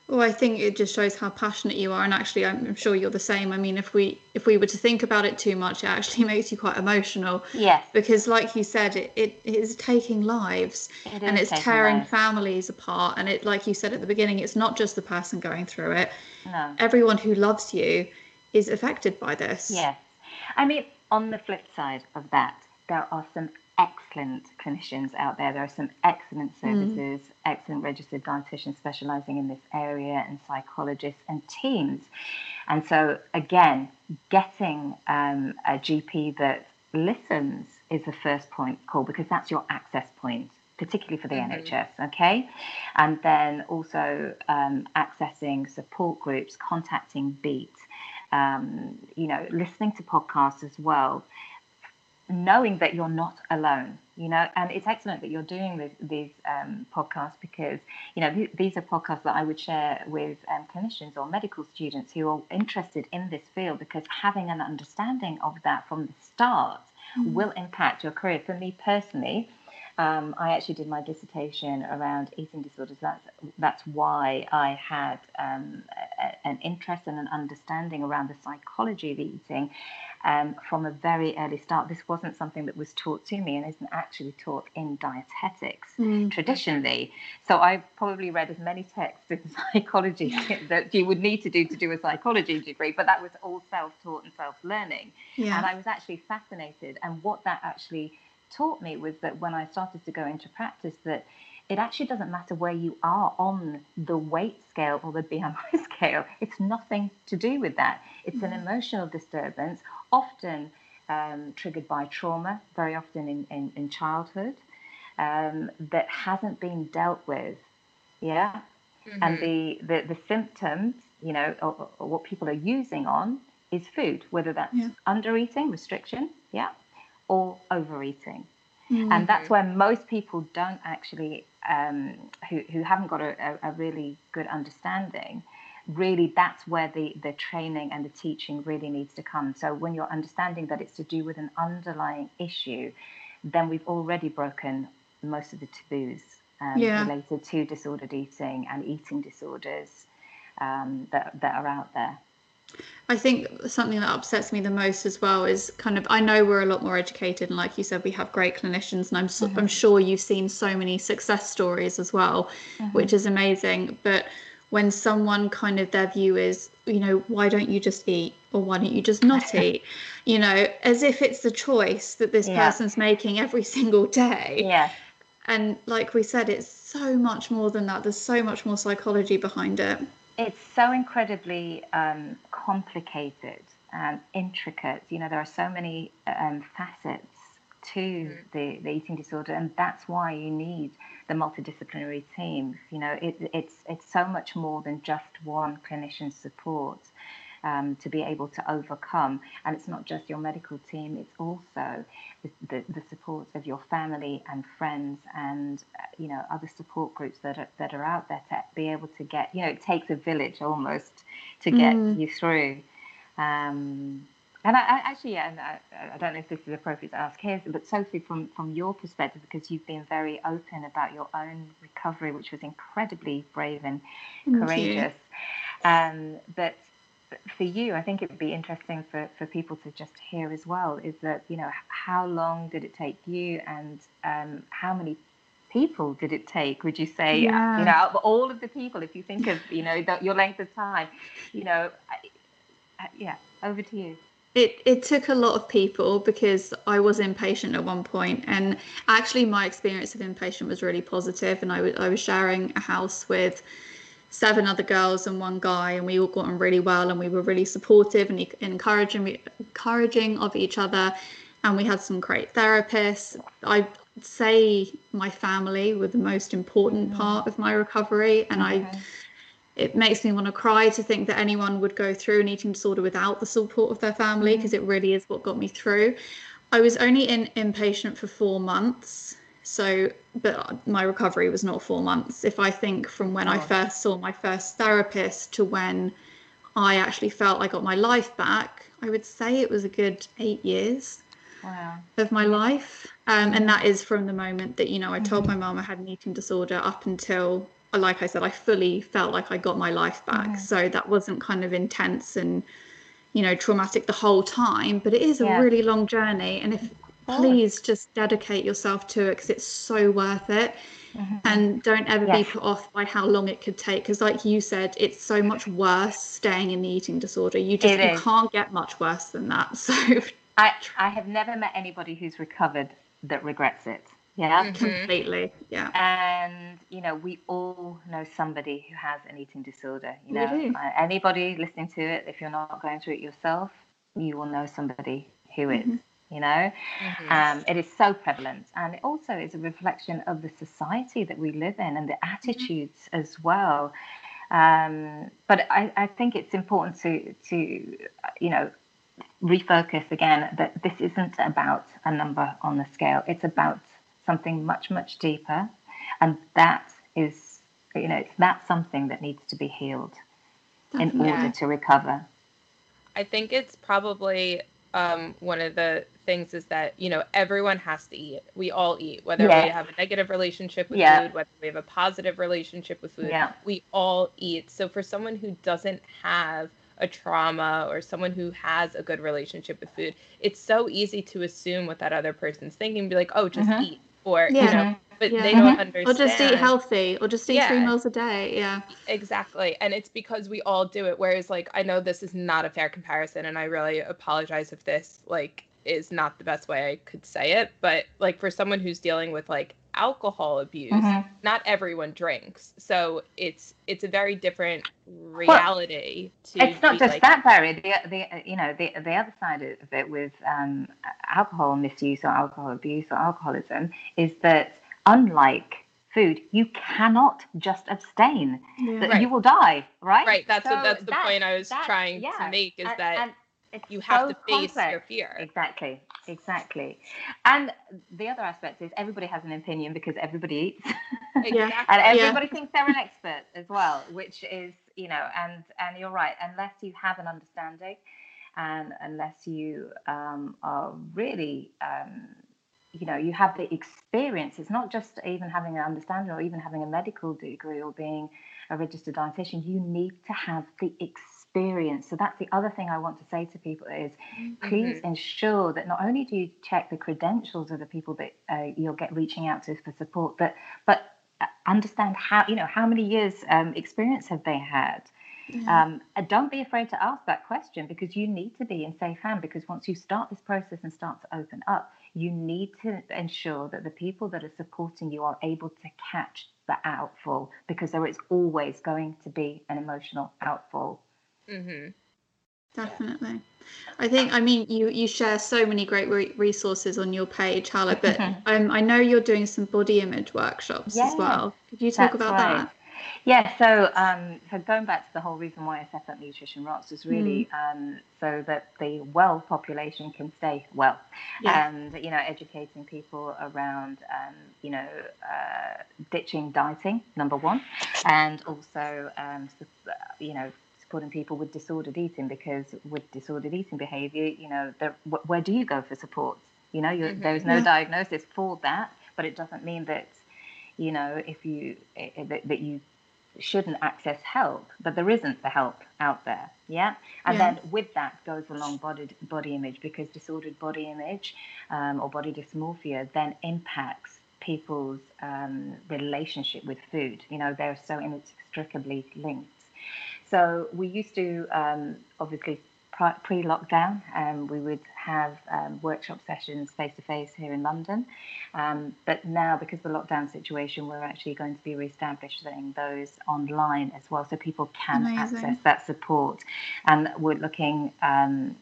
Well, I think it just shows how passionate you are, and actually, I'm, sure you're the same. I mean, if we if we were to think about it too much, it actually makes you quite emotional Yes, because, like you said, it, it is taking lives it and it's tearing lives. families apart. And it, like you said at the beginning, it's not just the person going through it. No. Everyone who loves you is affected by this. Yes. I mean, on the flip side of that, there are some excellent clinicians out there. There are some excellent services, excellent registered dietitians specializing in this area, and psychologists and teams. And so, again, getting um, a GP that listens is the first point call because that's your access point, particularly for the Mhm. NHS. Okay. And then also um, accessing support groups, contacting Beat um, you know, listening to podcasts as well, knowing that you're not alone, you know, and it's excellent that you're doing this, these um, podcasts because, you know, th- these are podcasts that I would share with um, clinicians or medical students who are interested in this field because having an understanding of that from the start will impact your career. For me personally, um, I actually did my dissertation around eating disorders. That's that's why I had um, a, an interest and an understanding around the psychology of eating um, from a very early start. This wasn't something that was taught to me and isn't actually taught in dietetics Mm. traditionally. So I probably read as many texts in psychology that you would need to do to do a psychology degree, but that was all self-taught and self-learning. Yeah. And I was actually fascinated. And what that actually taught me was that when I started to go into practice, that it actually doesn't matter where you are on the weight scale or the BMI scale. It's nothing to do with that. It's an emotional disturbance, often um, triggered by trauma, very often in, in, in childhood, um, that hasn't been dealt with. Yeah. And Mhm. the, the, the symptoms, you know, or, or what people are using on is food, whether that's Yeah. under eating, restriction, yeah, or overeating. Mm-hmm. And that's where most people don't actually, um, who, who haven't got a, a, really good understanding, really that's where the, the training and the teaching really needs to come. So when you're understanding that it's to do with an underlying issue, then we've already broken most of the taboos um, yeah. related to disordered eating and eating disorders um, that, that are out there. I think something that upsets me the most as well is kind of I know we're a lot more educated and like you said we have great clinicians and I'm so, mm-hmm. I'm sure you've seen so many success stories as well mm-hmm. which is amazing but when someone kind of their view is you know why don't you just eat or why don't you just not eat you know as if it's the choice that this yeah. person's making every single day yeah and like we said it's so much more than that there's so much more psychology behind it it's so incredibly um, complicated and intricate. You know, there are so many um, facets to mm. the, the eating disorder, and that's why you need the multidisciplinary team. You know, it, it's it's so much more than just one clinician support um, to be able to overcome. And it's not just your medical team; it's also the, the, the support of your family and friends, and uh, you know other support groups that are that are out there to be able to get. You know, it takes a village almost to get mm. you through. Um, and I, I actually, yeah, and I, I, don't know if this is appropriate to ask here, but Sophie, from from your perspective, because you've been very open about your own recovery, which was incredibly brave and Thank courageous. Um, but for you, I think it would be interesting for, for people to just hear as well is that, you know, how long did it take you and um, how many people did it take, would you say? Yeah. You know, all of the people, if you think of, you know, the, your length of time, you know, I, yeah, over to you. It, it took a lot of people because I was inpatient at one point and actually my experience of inpatient was really positive and I, w- I was sharing a house with seven other girls and one guy, and we all got on really well, and we were really supportive and encouraging encouraging of each other, and we had some great therapists. I say my family were the most important mm-hmm. part of my recovery, and okay. I. It makes me want to cry to think that anyone would go through an eating disorder without the support of their family because mm-hmm. it really is what got me through. I was only in inpatient for four months so, but my recovery was not four months. If I think from when oh. I first saw my first therapist to when I actually felt I got my life back, I would say it was a good eight years wow. of my life. Um, and that is from the moment that, you know, I told mm-hmm. my mom I had an eating disorder up until, like I said, I fully felt like I got my life back. Mm-hmm. So that wasn't kind of intense and, you know, traumatic the whole time, but it is a yeah. really long journey. And if please just dedicate yourself to it because it's so worth it. Mm-hmm. And don't ever yes. be put off by how long it could take because, like you said, it's so much worse staying in the eating disorder. You just you can't get much worse than that. So I I have never met anybody who's recovered that regrets it. Yeah, mm-hmm. completely. Yeah, and you know we all know somebody who has an eating disorder. You know, uh, anybody listening to it, if you're not going through it yourself, you will know somebody who is. You know mm-hmm. um, it is so prevalent and it also is a reflection of the society that we live in and the mm-hmm. attitudes mm-hmm. as well um, but I, I, think it's important to to you know refocus again that this isn't about a number on the scale it's about something much much deeper and that is you know it's that something that needs to be healed in yeah. order to recover i think it's probably um, one of the things is that you know everyone has to eat. We all eat, whether we have a negative relationship with yeah. food, whether we have a positive relationship with food. Yeah. We all eat. So for someone who doesn't have a trauma or someone who has a good relationship with food, it's so easy to assume what that other person's thinking, be like, oh, just mm-hmm. eat, or yeah. you know, but yeah. they don't understand. Or just eat healthy, or just eat yeah. three meals a day. Yeah. Exactly. And it's because we all do it. Whereas, like, I know this is not a fair comparison, and I really apologize if this, like, is not the best way I could say it. But, like, for someone who's dealing with, like, alcohol abuse, mm-hmm. not everyone drinks. So it's it's a very different reality. Well, it's not just like, that, Barry. The, the you know the the other side of it with um, alcohol misuse or alcohol abuse or alcoholism is that unlike food, you cannot just abstain. Yeah. That right. you will die, right? Right. That's so that's the that, point I was that, trying yeah. to make is and, that and you have so to face complex. your fear. Exactly. exactly. And the other aspect is everybody has an opinion because everybody eats. Exactly. and Yeah. everybody thinks they're an expert as well, which is, you know, and and you're right. Unless you have an understanding, and unless you um, are really, um, you know, you have the experience. It's not just even having an understanding or even having a medical degree or being a registered dietitian. You need to have the experience. So that's the other thing I want to say to people is please ensure that not only do you check the credentials of the people that uh, you'll get reaching out to for support, but but uh, understand how you know how many years um, experience have they had. Um, and don't be afraid to ask that question because you need to be in safe hand. Because once you start this process and start to open up, you need to ensure that the people that are supporting you are able to catch the outfall because there is always going to be an emotional outfall. hmm Definitely. I think, I mean, you, you share so many great re- resources on your page, Hala, but um, I know you're doing some body image workshops Yeah, as well. Could you talk about right. that? Yeah, so um, so going back to the whole reason why I set up Nutrition Rocks is really Mm. um, so that the well population can stay well, Yeah. and you know educating people around um, you know uh, ditching dieting number one, and also um, you know supporting people with disordered eating because with disordered eating behaviour, you know there, where do you go for support? You know, Mhm. there is no Yeah. diagnosis for that, but it doesn't mean that you know if you eh, eh, that, that you shouldn't access help, but there isn't the help out there. Yeah. And Yeah. then with that goes along body, body image because disordered body image um, or body dysmorphia then impacts people's um, relationship with food. You know, they're so inextricably linked. So we used to um, obviously pri- pre-lockdown, um, we would have um, workshop sessions face to face here in London. Um, but now, because of the lockdown situation, we're actually going to be re-establishing those online as well, so people can Amazing. access that support. And we're looking um,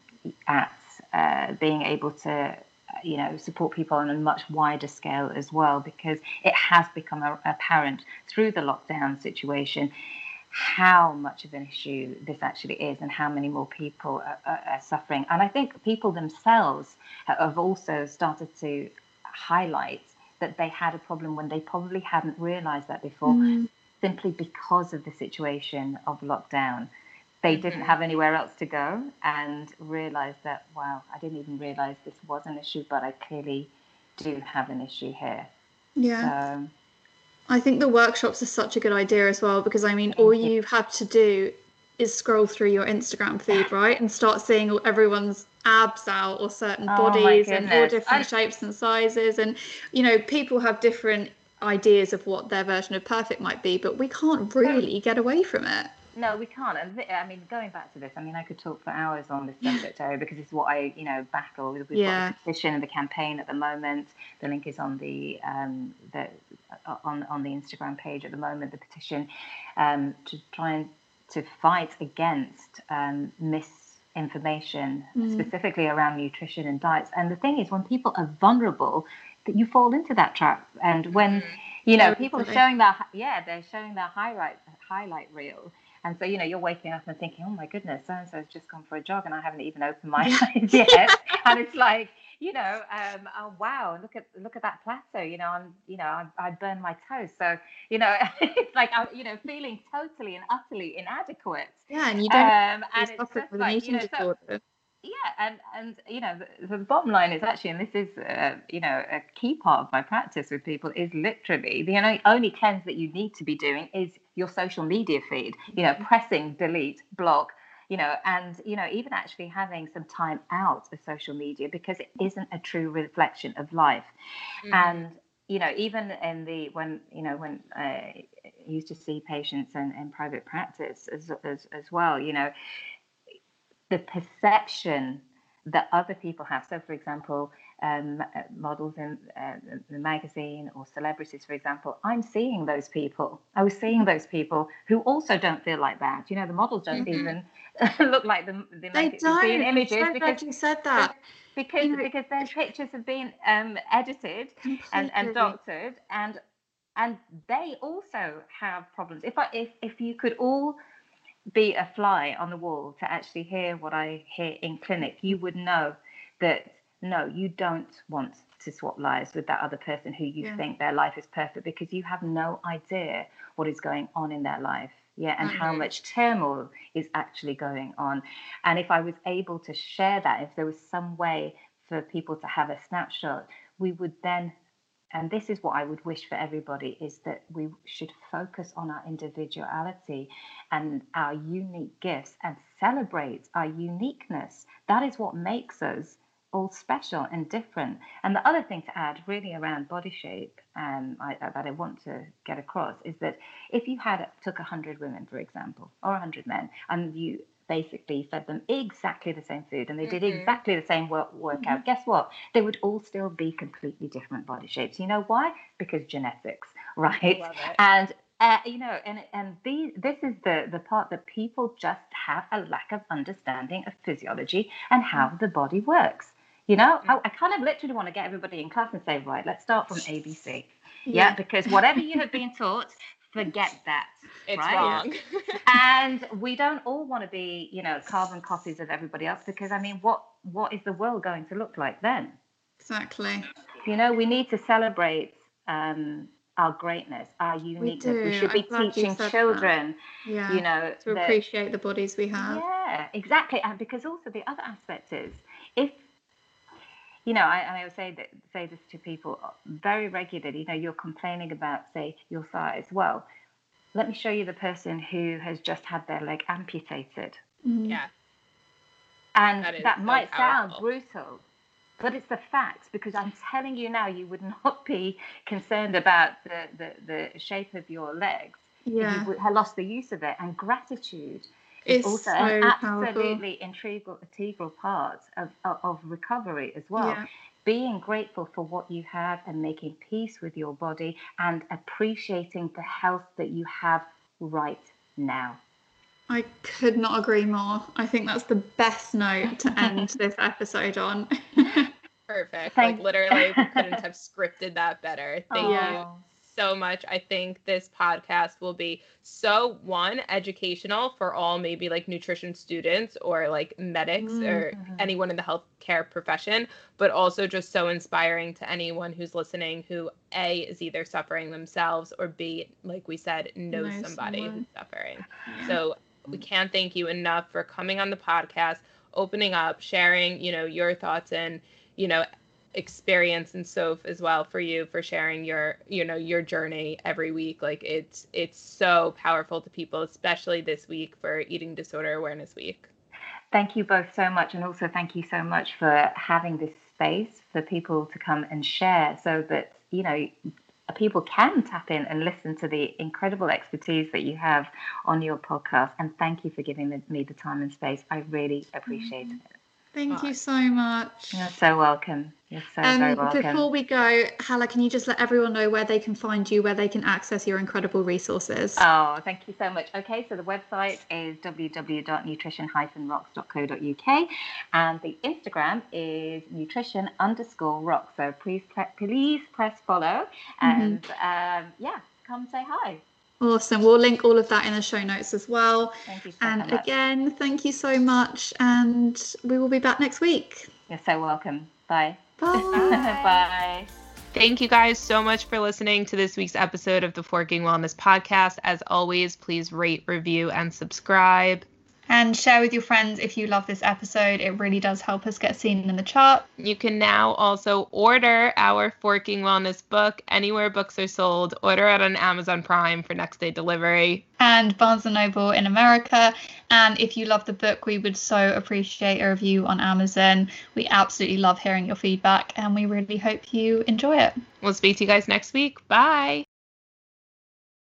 at uh, being able to you know support people on a much wider scale as well because it has become apparent through the lockdown situation how much of an issue this actually is and how many more people are, are, are suffering and i think people themselves have also started to highlight that they had a problem when they probably hadn't realized that before Mm. simply because of the situation of lockdown. They didn't Mhm. have anywhere else to go and realized that, wow, I didn't even realize this was an issue, but I clearly do have an issue here. Yeah. So, I think the workshops are such a good idea as well because I mean, all you. have to do is scroll through your Instagram feed, right, and start seeing everyone's abs out or certain Oh bodies and all different shapes and sizes, and you know, people have different ideas of what their version of perfect might be, but we can't really get away from it. No, we can't. And I mean, going back to this, I mean, I could talk for hours on this subject area because it's what I, you know, battle. We've Yeah. got the petition and the campaign at the moment. The link is on the um, the uh, on on the Instagram page at the moment. The petition um, to try and to fight against um, misinformation, Mm. specifically around nutrition and diets. And the thing is, when people are vulnerable, that you fall into that trap. And when you know people are showing their yeah they're showing their highlight highlight reel. And so, you know, you're waking up and thinking, oh my goodness, so and so has just gone for a jog and I haven't even opened my eyes yet. and it's like, you know, um, oh wow, look at look at that plateau. You know, I'm, you know, I, I burned my toes. So, you know, it's like I'm, you know, feeling totally and utterly inadequate. Yeah, and you don't Um, and it's just like, you know, so, yeah, and and you know, the, the bottom line is actually, and this is, uh, you know, a key part of my practice with people is literally the only only cleanse that you need to be doing is your social media feed. You know, mm-hmm. pressing delete, block. You know, and you know, even actually having some time out of social media because it isn't a true reflection of life mm-hmm. and you know even in the when you know when I used to see patients in, in private practice as, as as well you know the perception that other people have. So for example um, uh, models in uh, the magazine or celebrities for example i'm seeing those people. I was seeing those people who also don't feel like that. You know the models don't Mhm. even look like the, the They magazine. I'm images so because you said that. because You know- because their pictures have been um, edited and, and doctored and and they also have problems. If i if, if you could all be a fly on the wall to actually hear what i hear in clinic you would know that no, you don't want to swap lives with that other person who you Yeah. think their life is perfect because you have no idea what is going on in their life. Yeah, and how much turmoil is actually going on. And if I was able to share that, if there was some way for people to have a snapshot, we would then and this is what I would wish for everybody is that we should focus on our individuality and our unique gifts and celebrate our uniqueness. That is what makes us all special and different. And the other thing to add, really around body shape, um, I, that I want to get across is that if you had took hundred women, for example, or hundred men, and you basically fed them exactly the same food and they did Mhm. exactly the same work, workout, guess what? They would all still be completely different body shapes. You know why? Because genetics, right? And uh, you know and and these this is the the part that people just have a lack of understanding of physiology and how the body works you know I, I kind of literally want to get everybody in class and say right let's start from abc yeah, because whatever you have been taught forget that It's right? wrong. and we don't all want to be you know carbon copies of everybody else because i mean what what is the world going to look like then Exactly. you know we need to celebrate um our greatness our uniqueness we, do. should be I'm glad you teaching children Yeah. you know to that- appreciate the bodies we have. yeah exactly and because also the other aspect is if you know I, and I would say that say this to people very regularly you know you're complaining about say your size well let me show you the person who has just had their leg amputated Mm. yeah. and That that, is so might sound brutal, but it's the facts because I'm telling you now, you would not be concerned about the, the, the shape of your legs if you would- had lost the use of it. And gratitude It's also so an powerful. absolutely integral, integral part of, of, of recovery as well. Yeah. Being grateful for what you have and making peace with your body and appreciating the health that you have right now. I could not agree more. I think that's the best note to end this episode on. Perfect. Thank- Like literally couldn't have scripted that better. Thank you Aw. So much. I think this podcast will be so one educational for all maybe like nutrition students or like medics or Mhm. anyone in the healthcare profession, but also just so inspiring to anyone who's listening who A is either suffering themselves or B, like we said, knows Knows somebody someone. who's suffering. So we can't thank you enough for coming on the podcast, opening up, sharing, you know, your thoughts and, you know, experience and so as well for you for sharing your, you know, your journey every week. Like it's it's so powerful to people, especially this week for Eating Disorder Awareness Week. Thank you both so much. And also, thank you so much for having this space for people to come and share so that, you know, people can tap in and listen to the incredible expertise that you have on your podcast. And thank you for giving me the time and space. I really appreciate mm-hmm. it. Thank you so much. You're so welcome. You're so very Um, welcome. before we go, Hala, can you just let everyone know where they can find you, where they can access your incredible resources? Oh, thank you so much. Okay, so the website is www.nutrition-rocks.co.uk and the Instagram is nutrition underscore rock. So please, please press follow and um, yeah, come say hi. Awesome. We'll link all of that in the show notes as well. Thank you so, And much. again, thank you so much. And we will be back next week. You're so welcome. Bye. Bye. Bye. Thank you guys so much for listening to this week's episode of the Forking Wellness Podcast. As always, please rate, review, and subscribe. And share with your friends if you love this episode. It really does help us get seen in the chart. You can now also order our Forking Wellness book anywhere books are sold. Order it on Amazon Prime for next day delivery. And Barnes and Noble in America. And if you love the book, we would so appreciate a review on Amazon. We absolutely love hearing your feedback and we really hope you enjoy it. We'll speak to you guys next week. Bye.